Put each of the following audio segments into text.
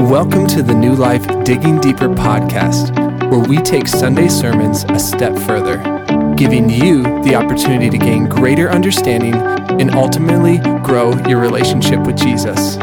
Welcome to the New Life Digging Deeper podcast, where we take Sunday sermons a step further, giving you the opportunity to gain greater understanding and ultimately grow your relationship with Jesus.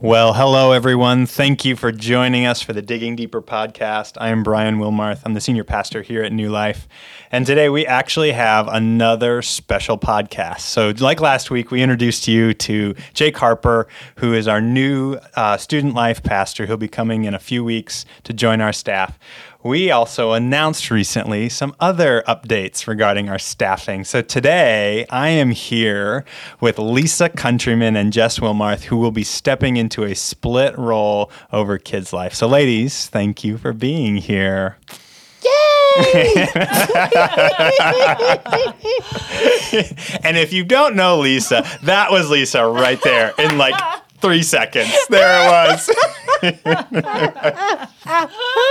Well, hello, everyone. Thank you for joining us for the Digging Deeper podcast. I am Brian Wilmarth. I'm the senior pastor here at New Life. And today we actually have another special podcast. So, like last week, we introduced you to Jake Harper, who is our new uh, student life pastor. He'll be coming in a few weeks to join our staff we also announced recently some other updates regarding our staffing. So today I am here with Lisa Countryman and Jess Wilmarth, who will be stepping into a split role over Kids Life. So, ladies, thank you for being here. Yay! And if you don't know Lisa, that was Lisa right there in like three seconds. There it was.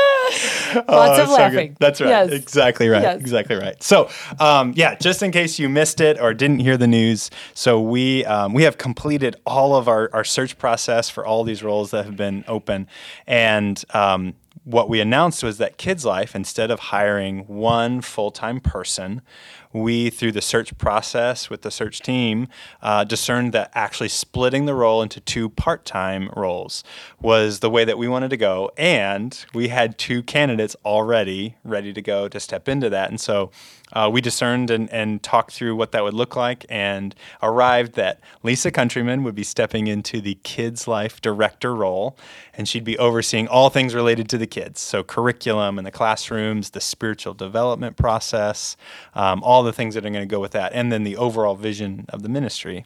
Lots of so laughing. That's right. Yes. Exactly right. Yes. Exactly right. So, um, yeah, just in case you missed it or didn't hear the news, so we um, we have completed all of our, our search process for all these roles that have been open, and um, what we announced was that Kids Life, instead of hiring one full time person, we, through the search process with the search team, uh, discerned that actually splitting the role into two part time roles was the way that we wanted to go. And we had two candidates already ready to go to step into that. And so uh, we discerned and, and talked through what that would look like and arrived that Lisa Countryman would be stepping into the Kids Life Director role, and she'd be overseeing all things related to the kids. So, curriculum and the classrooms, the spiritual development process, um, all the things that are going to go with that, and then the overall vision of the ministry.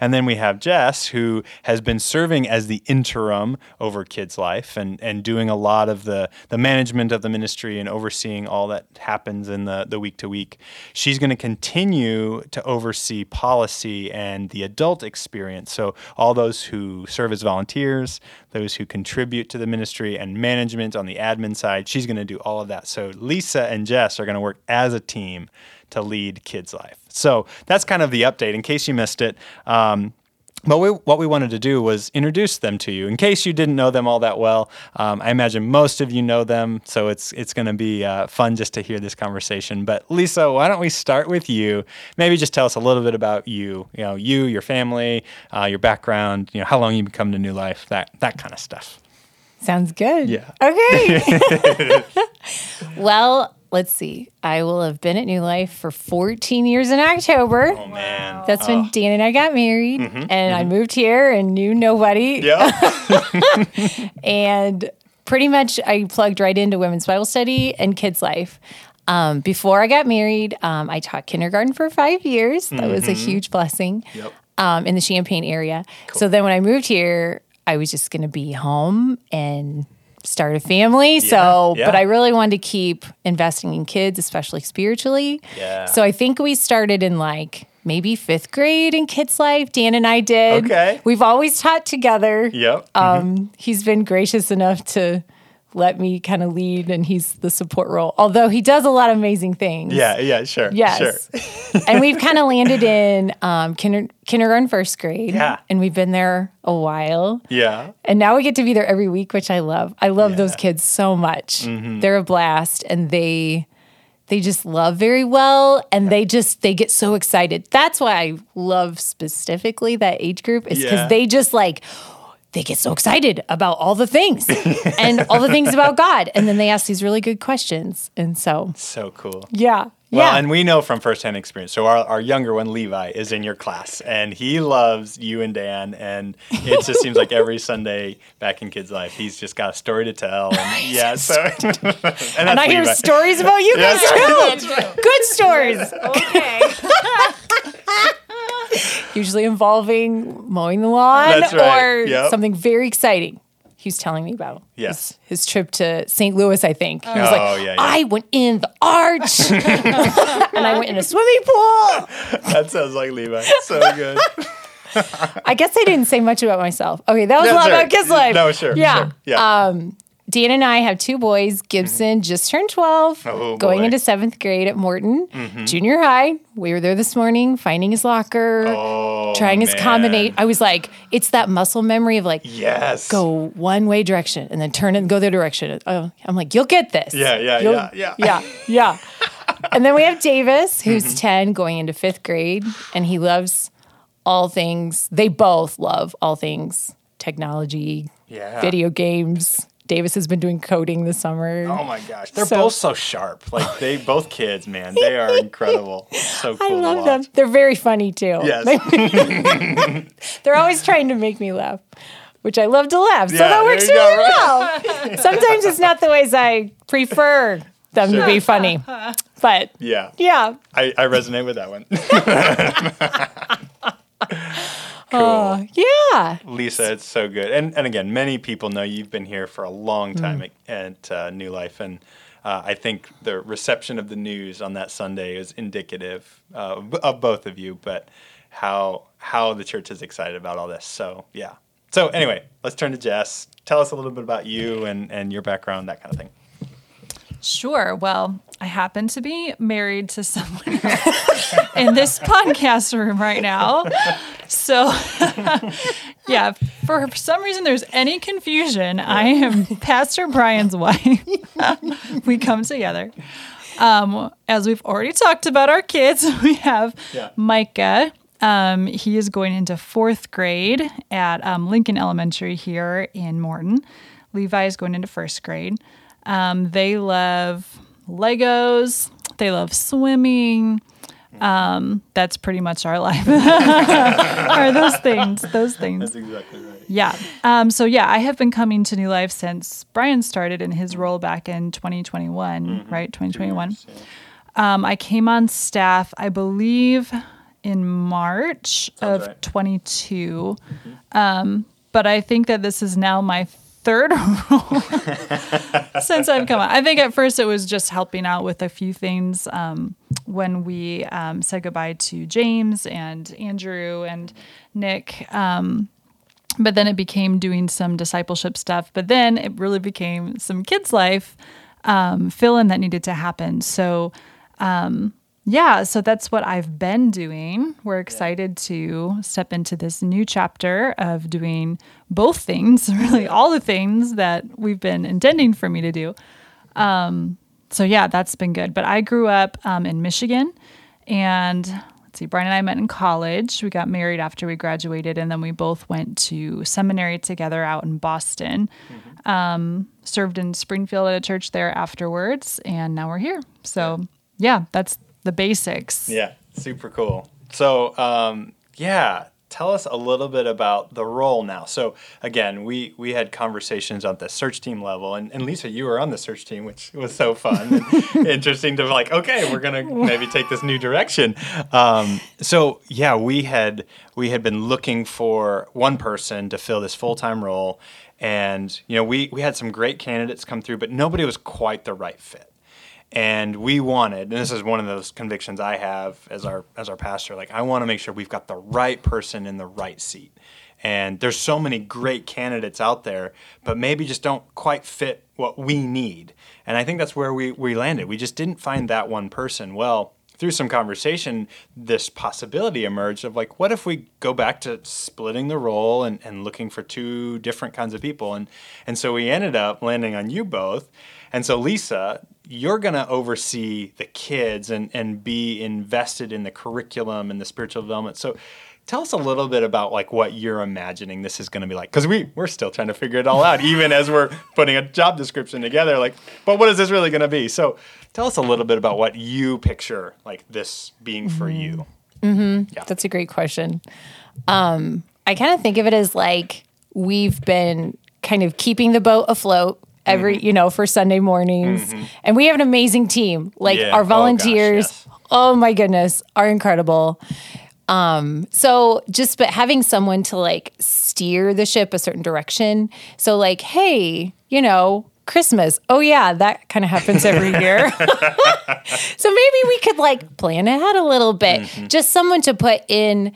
And then we have Jess, who has been serving as the interim over Kids Life and, and doing a lot of the, the management of the ministry and overseeing all that happens in the, the week to week. She's going to continue to oversee policy and the adult experience. So, all those who serve as volunteers, those who contribute to the ministry, and management on the admin side, she's going to do all of that. So, Lisa and Jess are going to work as a team to lead Kids Life. So that's kind of the update in case you missed it. Um, but we, what we wanted to do was introduce them to you. In case you didn't know them all that well, um, I imagine most of you know them, so it's it's going to be uh, fun just to hear this conversation. But Lisa, why don't we start with you? Maybe just tell us a little bit about you. You know, you, your family, uh, your background. You know, how long you have come to New Life, that that kind of stuff. Sounds good. Yeah. Okay. well, let's see. I will have been at New Life for 14 years in October. Oh man, That's when Dan and I got married, and I moved here and knew nobody. yeah. And pretty much I plugged right into women's Bible study and kids' life. Um, before I got married, um, I taught kindergarten for five years. That was a huge blessing Yep. um, in the Champaign area. So then when I moved here, I was just going to be home and start a family. so, yeah. but I really wanted to keep investing in kids, especially spiritually. Yeah. So I think we started in like maybe fifth grade in kids' life. Dan and I did. Okay. We've always taught together. Yep. Um, he's been gracious enough to let me kind of lead, and he's the support role. Although he does a lot of amazing things. yeah. Yeah. Sure. Yes. Sure. and we've kind of landed in um, kinder- kindergarten, first grade. Yeah. And we've been there a while. Yeah. And now we get to be there every week, which I love. I love those Yeah. Mm-hmm. kids so much. They're a blast and they they just love very well and they just they get so excited. That's why I love specifically that age group is because Yeah. they just like they get so excited about all the things and all the things about God. And then they ask these really good questions. And so So cool. yeah. Well, yeah. and we know from firsthand experience. So our, our younger one, Levi, is in your class, and he loves you and Dan. And it just seems like every Sunday back in kids' life, he's just got a story to tell. And yeah, so and, and I hear Levi. stories about you guys Yes. too. Good stories. Okay. Usually involving mowing the lawn right. or Yep. something very exciting. He was telling me about Yes. his, his trip to St. Louis, I think. He was Oh, like, yeah, yeah. I went in the arch and I went in a swimming pool. that sounds like Levi. So good. I guess I didn't say much about myself. Okay, that was No, a lot sure. about Kids Life. No, sure, Yeah. sure. Yeah. Um, Dan and I have two boys. Gibson just turned 12, Oh, going into seventh grade at Morton. Junior high, we were there this morning, finding his locker, Oh, trying his combination. I was like, it's that muscle memory of like, Yes. go one way direction and then turn and go the other direction. Oh, I'm like, you'll get this. Yeah, yeah, You'll- yeah, yeah. yeah, yeah. and then we have Davis, who's Mm-hmm. 10, going into fifth grade, and he loves all things. They both love all things technology, Yeah. video games. Davis has been doing coding this summer. Oh my gosh, they're So- both so sharp. Like they both kids, man, they are incredible. So cool I love them. They're very funny too. Yes. They're always trying to make me laugh, which I love to laugh. so Yeah, that works you go. really well. Sometimes it's not the ways I prefer them to be funny. But Yeah, yeah. I, I resonate with that one. Uh, yeah. Lisa, it's so good. And and again, many people know you've been here for a long Mm. time at, at uh, New Life, and uh, I think the reception of the news on that Sunday is indicative uh, of both of you, but how how the church is excited about all this. So yeah. So anyway, let's turn to Jess. Tell us a little bit about you and and your background, that kind of thing. Sure. Well, I happen to be married to someone in this podcast room right now. So, yeah, for some reason there's any confusion, I am Pastor Brian's wife. we come together. Um, as we've already talked about our kids, we have Yeah. Micah. Um, he is going into fourth grade at um, Lincoln Elementary here in Morton. Levi is going into first grade. Um, they love Legos. They love swimming. Um, that's pretty much our life. Are those things? Those things. That's exactly right. Yeah. Um, so yeah, I have been coming to New Life since Brian started in his role back in 2021, right? 2021. Um, I came on staff, I believe, in March Sounds of right. 22. Um, but I think that this is now my third role since I've come on. I think at first it was just helping out with a few things um, when we um, said goodbye to James and Andrew and Nick. Um, but then it became doing some discipleship stuff. But then it really became some kids' life um, fill in that needed to happen. So, um, yeah, so that's what I've been doing. We're excited to step into this new chapter of doing both things, really all the things that we've been intending for me to do. Um, so, yeah, that's been good. But I grew up um, in Michigan and let's see, Brian and I met in college. We got married after we graduated, and then we both went to seminary together out in Boston. Um, served in Springfield at a church there afterwards, and now we're here. So, yeah, that's the basics. Yeah, super cool. So, um, yeah, tell us a little bit about the role now. So, again, we we had conversations on the search team level, and, and Lisa, you were on the search team, which was so fun and interesting to like. Okay, we're gonna maybe take this new direction. Um, so, yeah, we had we had been looking for one person to fill this full time role, and you know, we we had some great candidates come through, but nobody was quite the right fit and we wanted and this is one of those convictions i have as our as our pastor like i want to make sure we've got the right person in the right seat. And there's so many great candidates out there but maybe just don't quite fit what we need. And i think that's where we, we landed. We just didn't find that one person. Well through some conversation this possibility emerged of like what if we go back to splitting the role and, and looking for two different kinds of people? And and so we ended up landing on you both and so lisa you're going to oversee the kids and, and be invested in the curriculum and the spiritual development. So tell us a little bit about like what you're imagining this is going to be like. Because we, we're still trying to figure it all out even as we're putting a job description together like but what is this really going to be? So tell us a little bit about what you picture like this being for you. That's a great question. Um, I kind of think of it as like we've been kind of keeping the boat afloat every, Mm-hmm. you know, for Sunday mornings. And we have an amazing team. Like Yeah. our Oh, gosh, volunteers, yes. oh my goodness, are incredible. Um, so just but having someone to like steer the ship a certain direction. So like, hey, you know, Christmas. Oh yeah, that kind of happens every year. so maybe we could like plan ahead a little bit. Mm-hmm. Just someone to put in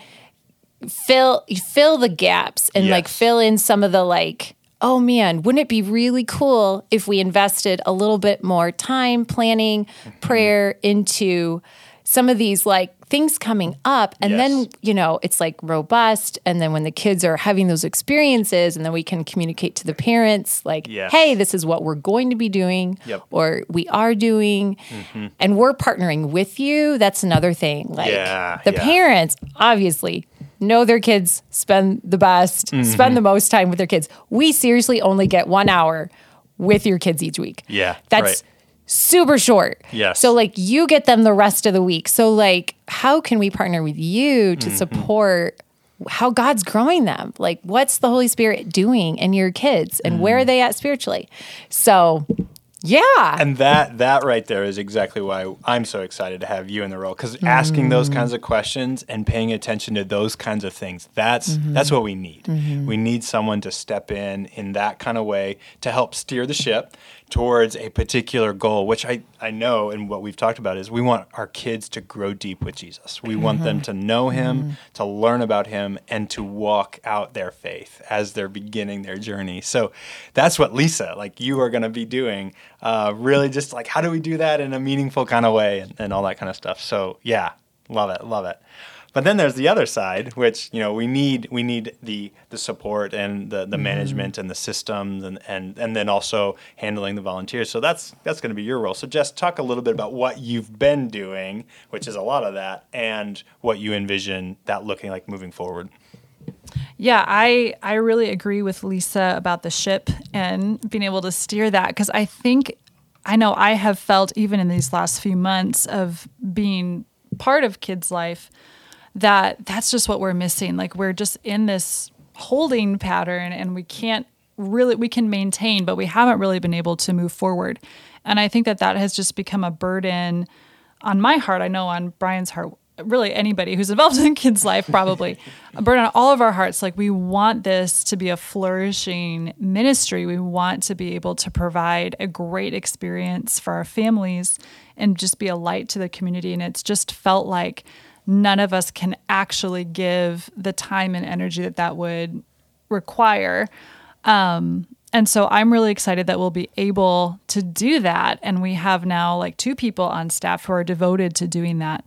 fill fill the gaps and like fill in some of the like oh man, wouldn't it be really cool if we invested a little bit more time, planning, prayer into some of these like things coming up and then you know it's like robust and then when the kids are having those experiences and then we can communicate to the parents like Yes. hey this is what we're going to be doing Yep. or we are doing mm-hmm. and we're partnering with you that's another thing like Yeah, the yeah. parents obviously know their kids spend the best Mm-hmm. spend the most time with their kids we seriously only get one hour with your kids each week Yeah, that's right. super short Yes. so like you get them the rest of the week so like how can we partner with you to Mm-hmm. support how God's growing them. Like, what's the Holy Spirit doing in your kids and where Mm. are they at spiritually? So, yeah. And that that right there is exactly why I'm so excited to have you in the role because asking those mm. kinds of questions and paying attention to those kinds of things that's mm-hmm. that's what we need. Mm-hmm. We need someone to step in in that kind of way to help steer the ship towards a particular goal, which I I know and what we've talked about is we want our kids to grow deep with Jesus. We want them to know Him, to learn about Him, and to walk out their faith as they're beginning their journey. So that's what Lisa, like you are going to be doing. Uh, really, just like how do we do that in a meaningful kind of way and, and all that kind of stuff. So yeah, love it, love it. But then there's the other side, which you know we need we need the the support and the, the mm-hmm. management and the systems and, and and then also handling the volunteers. So that's that's going to be your role. So Jess, talk a little bit about what you've been doing, which is a lot of that, and what you envision that looking like moving forward. Yeah, I I really agree with Lisa about the ship and being able to steer that because I think I know I have felt even in these last few months of being part of kids' life that that's just what we're missing. Like we're just in this holding pattern and we can't really we can maintain but we haven't really been able to move forward. And I think that that has just become a burden on my heart. I know on Brian's heart really anybody who's involved in kids' life probably a burden on all of our hearts like we want this to be a flourishing ministry we want to be able to provide a great experience for our families and just be a light to the community and it's just felt like none of us can actually give the time and energy that that would require um, and so I'm really excited that we'll be able to do that. And we have now like two people on staff who are devoted to doing that.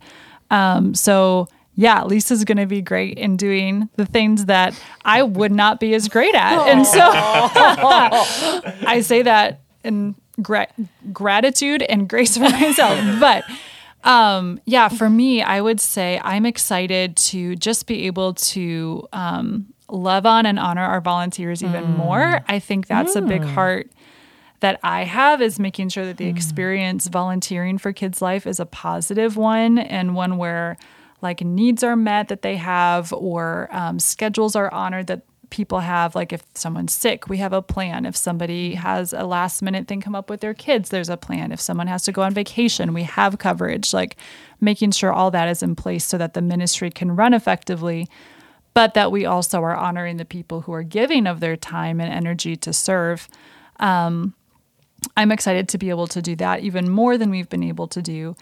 Um, so yeah, Lisa's going to be great in doing the things that I would not be as great at. And so I say that in gra- gratitude and grace for myself. But um, yeah, for me, I would say I'm excited to just be able to um, love on and honor our volunteers even more. I think that's a big heart that I have is making sure that the experience volunteering for Kids Life is a positive one and one where like needs are met that they have or um, schedules are honored that people have. Like if someone's sick, we have a plan. If somebody has a last minute thing come up with their kids, there's a plan. If someone has to go on vacation, we have coverage. Like making sure all that is in place so that the ministry can run effectively but that we also are honoring the people who are giving of their time and energy to serve. Um, I'm excited to be able to do that even more than we've been able to do.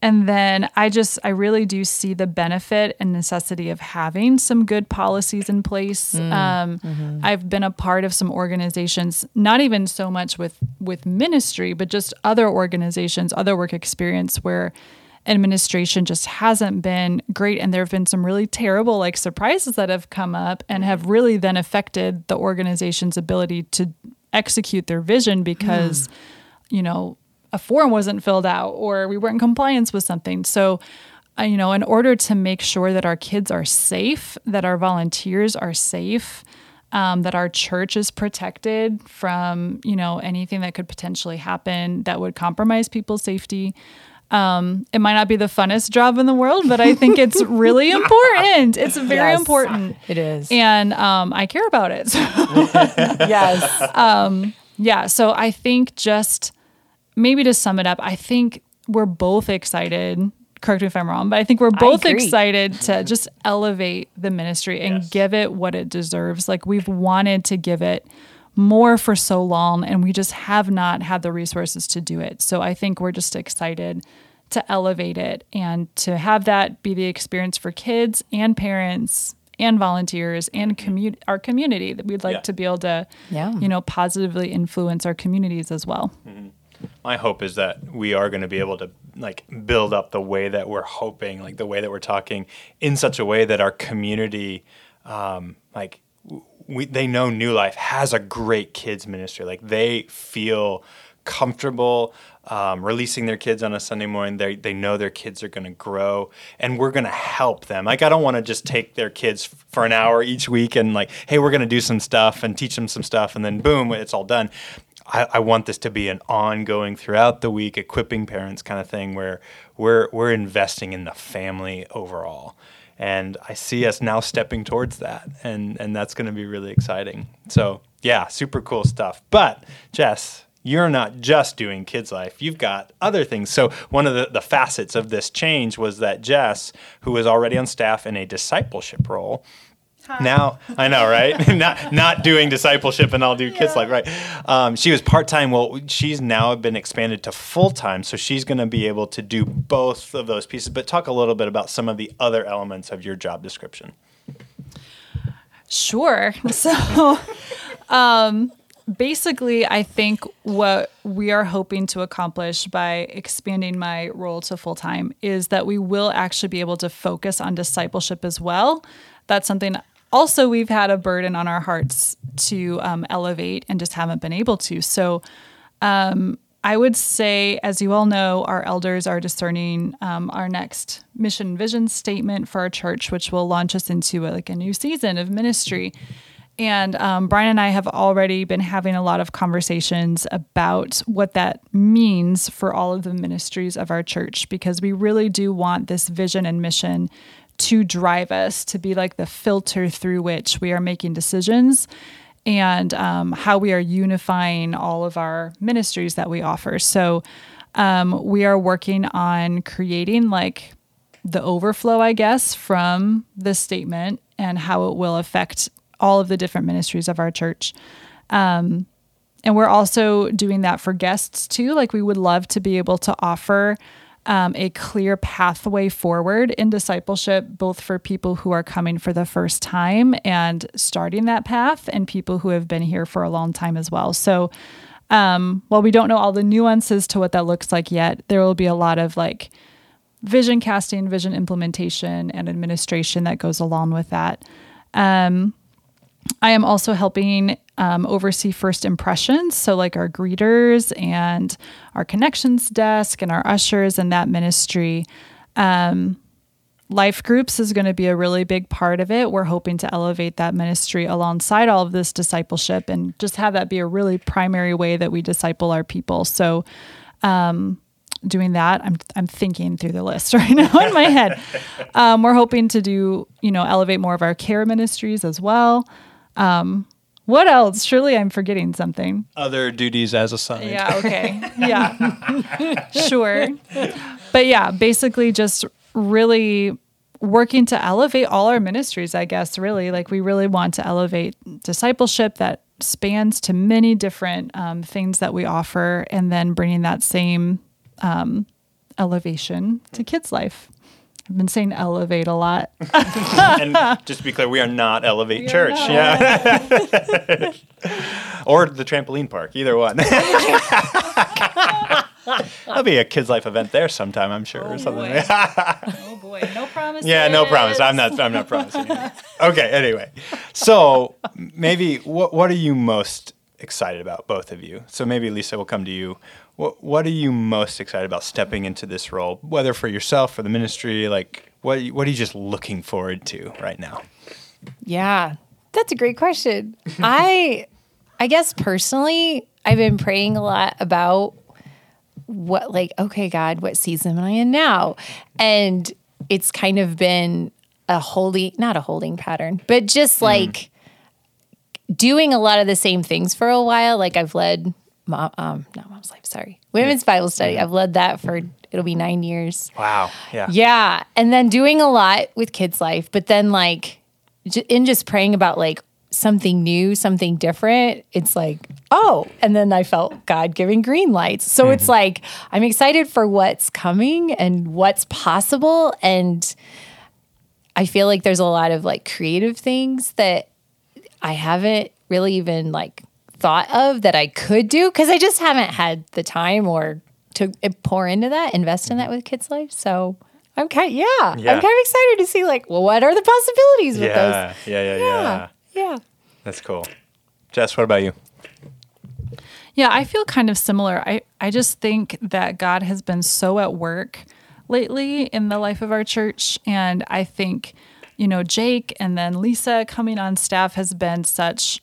And then I just, I really do see the benefit and necessity of having some good policies in place. Mm, um, mm-hmm. I've been a part of some organizations, not even so much with with ministry, but just other organizations, other work experience where administration just hasn't been great. And there have been some really terrible like surprises that have come up and have mm-hmm. really then affected the organization's ability to execute their vision because mm. you know a form wasn't filled out or we weren't in compliance with something so uh, you know in order to make sure that our kids are safe that our volunteers are safe um, that our church is protected from you know anything that could potentially happen that would compromise people's safety um, it might not be the funnest job in the world, but I think it's really important. It's very Yes, important. it is. And um, I care about it. So, yes. yeah. So I think just maybe to sum it up, I think we're both excited. Correct me if I'm wrong, but I think we're both excited to just elevate the ministry and Yes. give it what it deserves. Like we've wanted to give it more for so long, and we just have not had the resources to do it. So I think we're just excited to elevate it and to have that be the experience for kids and parents and volunteers and mm-hmm. commu- our community that we'd like Yeah. to be able to, Yeah. you know, positively influence our communities as well. Mm-hmm. My hope is that we are going to be able to like build up the way that we're hoping like the way that we're talking in such a way that our community um, like we, they know new life has a great kids ministry. Like they feel comfortable um, releasing their kids on a sunday morning. They, they know their kids are going to grow and we're going to help them. Like i don't want to just take their kids f- for an hour each week and like hey we're going to do some stuff and teach them some stuff and then boom it's all done I, I want this to be an ongoing throughout the week, equipping parents kind of thing where we're we're investing in the family overall. And I see us now stepping towards that. And and that's gonna be really exciting. So yeah, super cool stuff. But Jess, you're not just doing kids life you've got other things so one of the, the facets of this change was that jess who was already on staff in a discipleship role now I know, right? not not doing discipleship and I'll do kids life, right? Um, she was part time. Well, she's now been expanded to full time, so she's going to be able to do both of those pieces. But talk a little bit about some of the other elements of your job description. Sure. So, um, basically, I think what we are hoping to accomplish by expanding my role to full time is that we will actually be able to focus on discipleship as well. That's something also we've had a burden on our hearts to um, elevate and just haven't been able to. So, um, I would say, as you all know, our elders are discerning um, our next mission vision statement for our church, which will launch us into a, like a new season of ministry. And um, Brian and I have already been having a lot of conversations about what that means for all of the ministries of our church, because we really do want this vision and mission to drive us to be like the filter through which we are making decisions and um, how we are unifying all of our ministries that we offer. So um, we are working on creating like the overflow, I guess, from this statement and how it will affect all of the different ministries of our church. Um, and we're also doing that for guests too. Like we would love to be able to offer um, a clear pathway forward in discipleship, both for people who are coming for the first time and starting that path, and people who have been here for a long time as well. So, um, while we don't know all the nuances to what that looks like yet, there will be a lot of like vision casting, vision implementation, and administration that goes along with that. Um, I am also helping um, oversee first impressions. So, like our greeters and our connections desk and our ushers and that ministry. Um, life groups is going to be a really big part of it. We're hoping to elevate that ministry alongside all of this discipleship and just have that be a really primary way that we disciple our people. So, um, doing that, I'm I'm thinking through the list right now in my head. Um, we're hoping to do you know elevate more of our care ministries as well. Um, what else? Surely I'm forgetting something. Other duties as assigned. Yeah, okay. Yeah. sure. But yeah, basically just really working to elevate all our ministries, I guess, really. Like we really want to elevate discipleship that spans to many different um, things that we offer and then bringing that same um, elevation to kids' life. I've been saying elevate a lot. and just to be clear, we are not Elevate are Church. not. Yeah. or the trampoline park, either one. That'll be a kids' life event there sometime, I'm sure, or oh, something. boy. oh boy, no promise. Yeah, no promise. I'm not. I'm not promising. anything. Okay. Anyway, so maybe what what are you most excited about, both of you? So maybe Lisa will come to you. What What are you most excited about stepping into this role, whether for yourself or the ministry? Like, what What are you just looking forward to right now? Yeah, that's a great question. I, I guess personally, I've been praying a lot about what, like, okay, God, what season am I in now? And it's kind of been a holding, not a holding pattern, but just hmm. like doing a lot of the same things for a while. Like I've led, mom, um, not mom's life, sorry, women's Bible study. I've led that for it'll be nine years. Wow. Yeah. Yeah. And then doing a lot with kids' life, but then like j- in just praying about like something new, something different, it's like, oh, and then I felt God giving green lights. So it's like, I'm excited for what's coming and what's possible. And I feel like there's a lot of like creative things that I haven't really even like thought of that I could do because I just haven't had the time or to pour into that, invest in that mm-hmm. with Kids Life. So I'm kind, yeah, Yeah. I'm kind of excited to see like, well, what are the possibilities with Yeah, those? yeah, yeah, yeah, Yeah, yeah. That's cool. Jess, what about you? Yeah, I feel kind of similar. I, I just think that God has been so at work lately in the life of our church. And I think, you know, Jake and then Lisa coming on staff has been such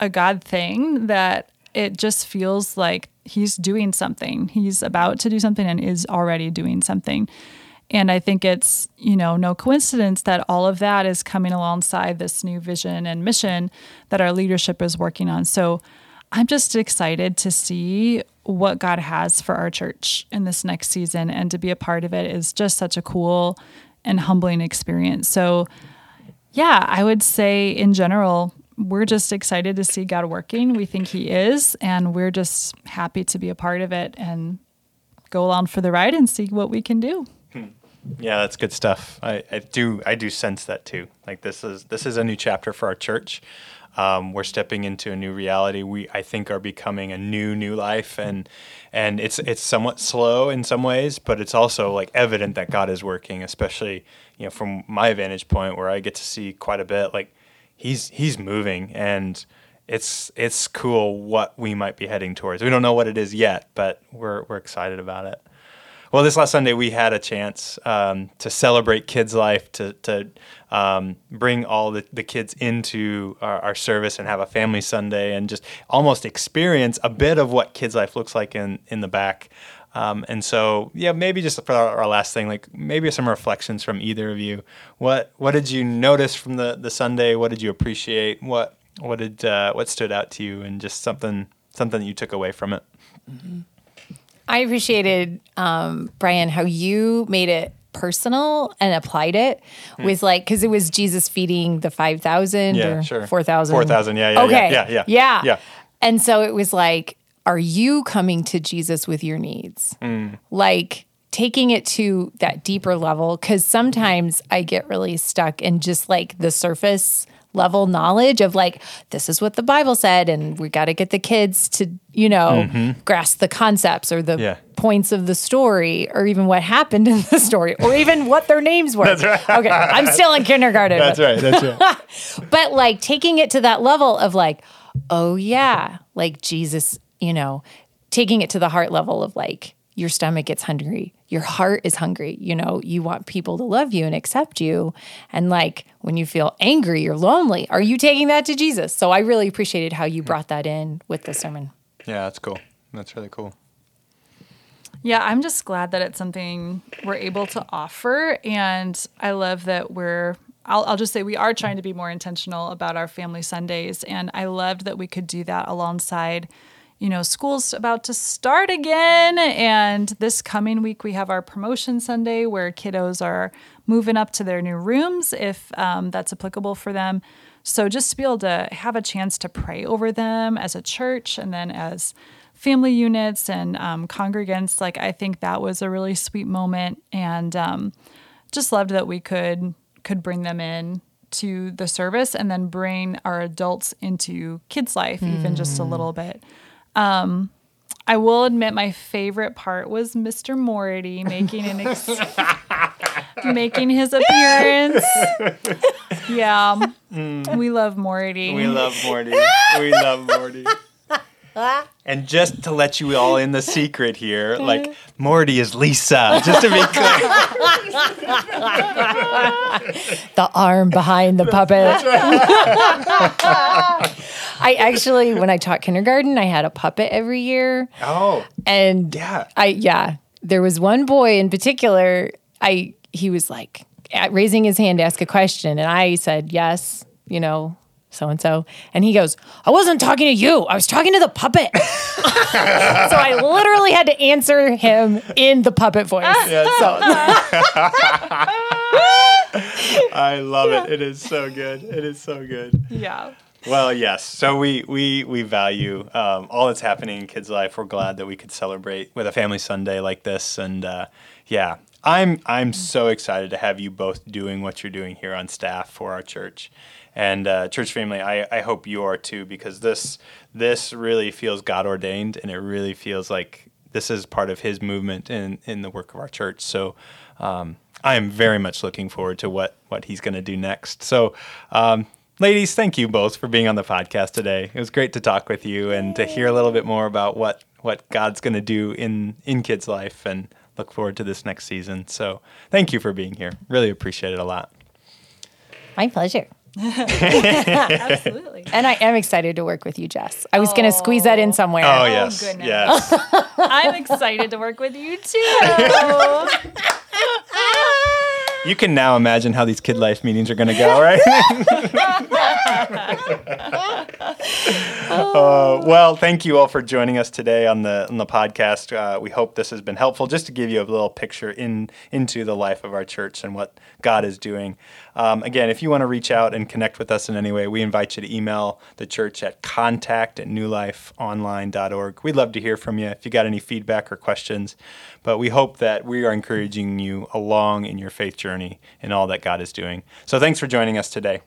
a God thing that it just feels like he's doing something. He's about to do something and is already doing something. And I think it's, you know, no coincidence that all of that is coming alongside this new vision and mission that our leadership is working on. So I'm just excited to see what God has for our church in this next season and to be a part of it is just such a cool and humbling experience. So yeah, I would say in general, we're just excited to see God working. We think He is, and we're just happy to be a part of it and go along for the ride and see what we can do. Yeah, that's good stuff. I, I do I do sense that too. Like this is this is a new chapter for our church. Um, we're stepping into a new reality. We I think are becoming a new new life, and and it's it's somewhat slow in some ways, but it's also like evident that God is working. Especially you know from my vantage point where I get to see quite a bit. Like he's he's moving, and it's it's cool what we might be heading towards. We don't know what it is yet, but we're we're excited about it. Well, this last Sunday we had a chance um, to celebrate Kids Life, to, to um, bring all the, the kids into our, our service and have a family Sunday and just almost experience a bit of what Kids Life looks like in, in the back. Um, and so, yeah, maybe just for our, our last thing, like maybe some reflections from either of you. What what did you notice from the, the Sunday? What did you appreciate? What what did uh, what stood out to you? And just something something that you took away from it. I appreciated, um, Brian, how you made it personal and applied it Hmm. with like, because it was Jesus feeding the 5,000 Yeah, or sure. 4,000. 4,000, yeah, yeah, yeah, Okay. yeah, yeah, Yeah. yeah. And so it was like, are you coming to Jesus with your needs? Hmm. Like, taking it to that deeper level because sometimes I get really stuck in just like the surface level knowledge of like this is what the Bible said and we got to get the kids to you know grasp the concepts or the Mm-hmm. Yeah. points of the story or even what happened in the story or even what their names were. That's right. Okay, I'm still in kindergarten. but- right. That's right. but like taking it to that level of like, oh yeah, like Jesus, you know, taking it to the heart level of like your stomach gets hungry, your heart is hungry, you know, you want people to love you and accept you. And like when you feel angry or lonely, are you taking that to Jesus? So I really appreciated how you brought that in with the sermon. Yeah, that's cool. That's really cool. Yeah, I'm just glad that it's something we're able to offer. And I love that we're, I'll, I'll just say we are trying to be more intentional about our family Sundays. And I loved that we could do that alongside, you know, school's about to start again. And this coming week, we have our promotion Sunday where kiddos are moving up to their new rooms if um, that's applicable for them. So just to be able to have a chance to pray over them as a church and then as family units and um, congregants, like I think that was a really sweet moment, and um, just loved that we could could bring them in to the service and then bring our adults into kids' life even just a little bit. Um, I will admit my favorite part was Mr. Morty making an ex- making his appearance. Yeah, we love Morty. We love Morty. we love Morty. And just to let you all in the secret here, like Morty is Lisa, just to be clear. the arm behind the puppet. I actually, when I taught kindergarten, I had a puppet every year. Oh, And Yeah. I yeah, there was one boy in particular. I he was like raising his hand to ask a question, and I said yes, you know, so and so, and he goes, "I wasn't talking to you. I was talking to the puppet." so I literally had to answer him in the puppet voice. So I love it. It is so good. It is so good. Yeah. Well, yes. So we we we value um, all that's happening in kids' life. We're glad that we could celebrate with a family Sunday like this, and uh, yeah, I'm I'm so excited to have you both doing what you're doing here on staff for our church, and uh, church family. I, I hope you are too because this this really feels God ordained, and it really feels like this is part of His movement in in the work of our church. So. Um, I am very much looking forward to what what he's going to do next. So, um, ladies, thank you both for being on the podcast today. It was great to talk with you and to hear a little bit more about what what God's going to do in in kids' life and look forward to this next season. So, thank you for being here. Really appreciate it a lot. My pleasure. Absolutely. And I am excited to work with you, Jess. I was going to squeeze that in somewhere. Oh, oh yes. goodness. Yes. I'm excited to work with you too. You can now imagine how these kid life meetings are going to go, right? Uh, well, thank you all for joining us today on the on the podcast. Uh, we hope this has been helpful, just to give you a little picture in into the life of our church and what God is doing. Um, again, if you want to reach out and connect with us in any way, we invite you to email the church at contact at newlifeonline.org. We'd love to hear from you if you got any feedback or questions. But we hope that we are encouraging you along in your faith journey and all that God is doing. So thanks for joining us today.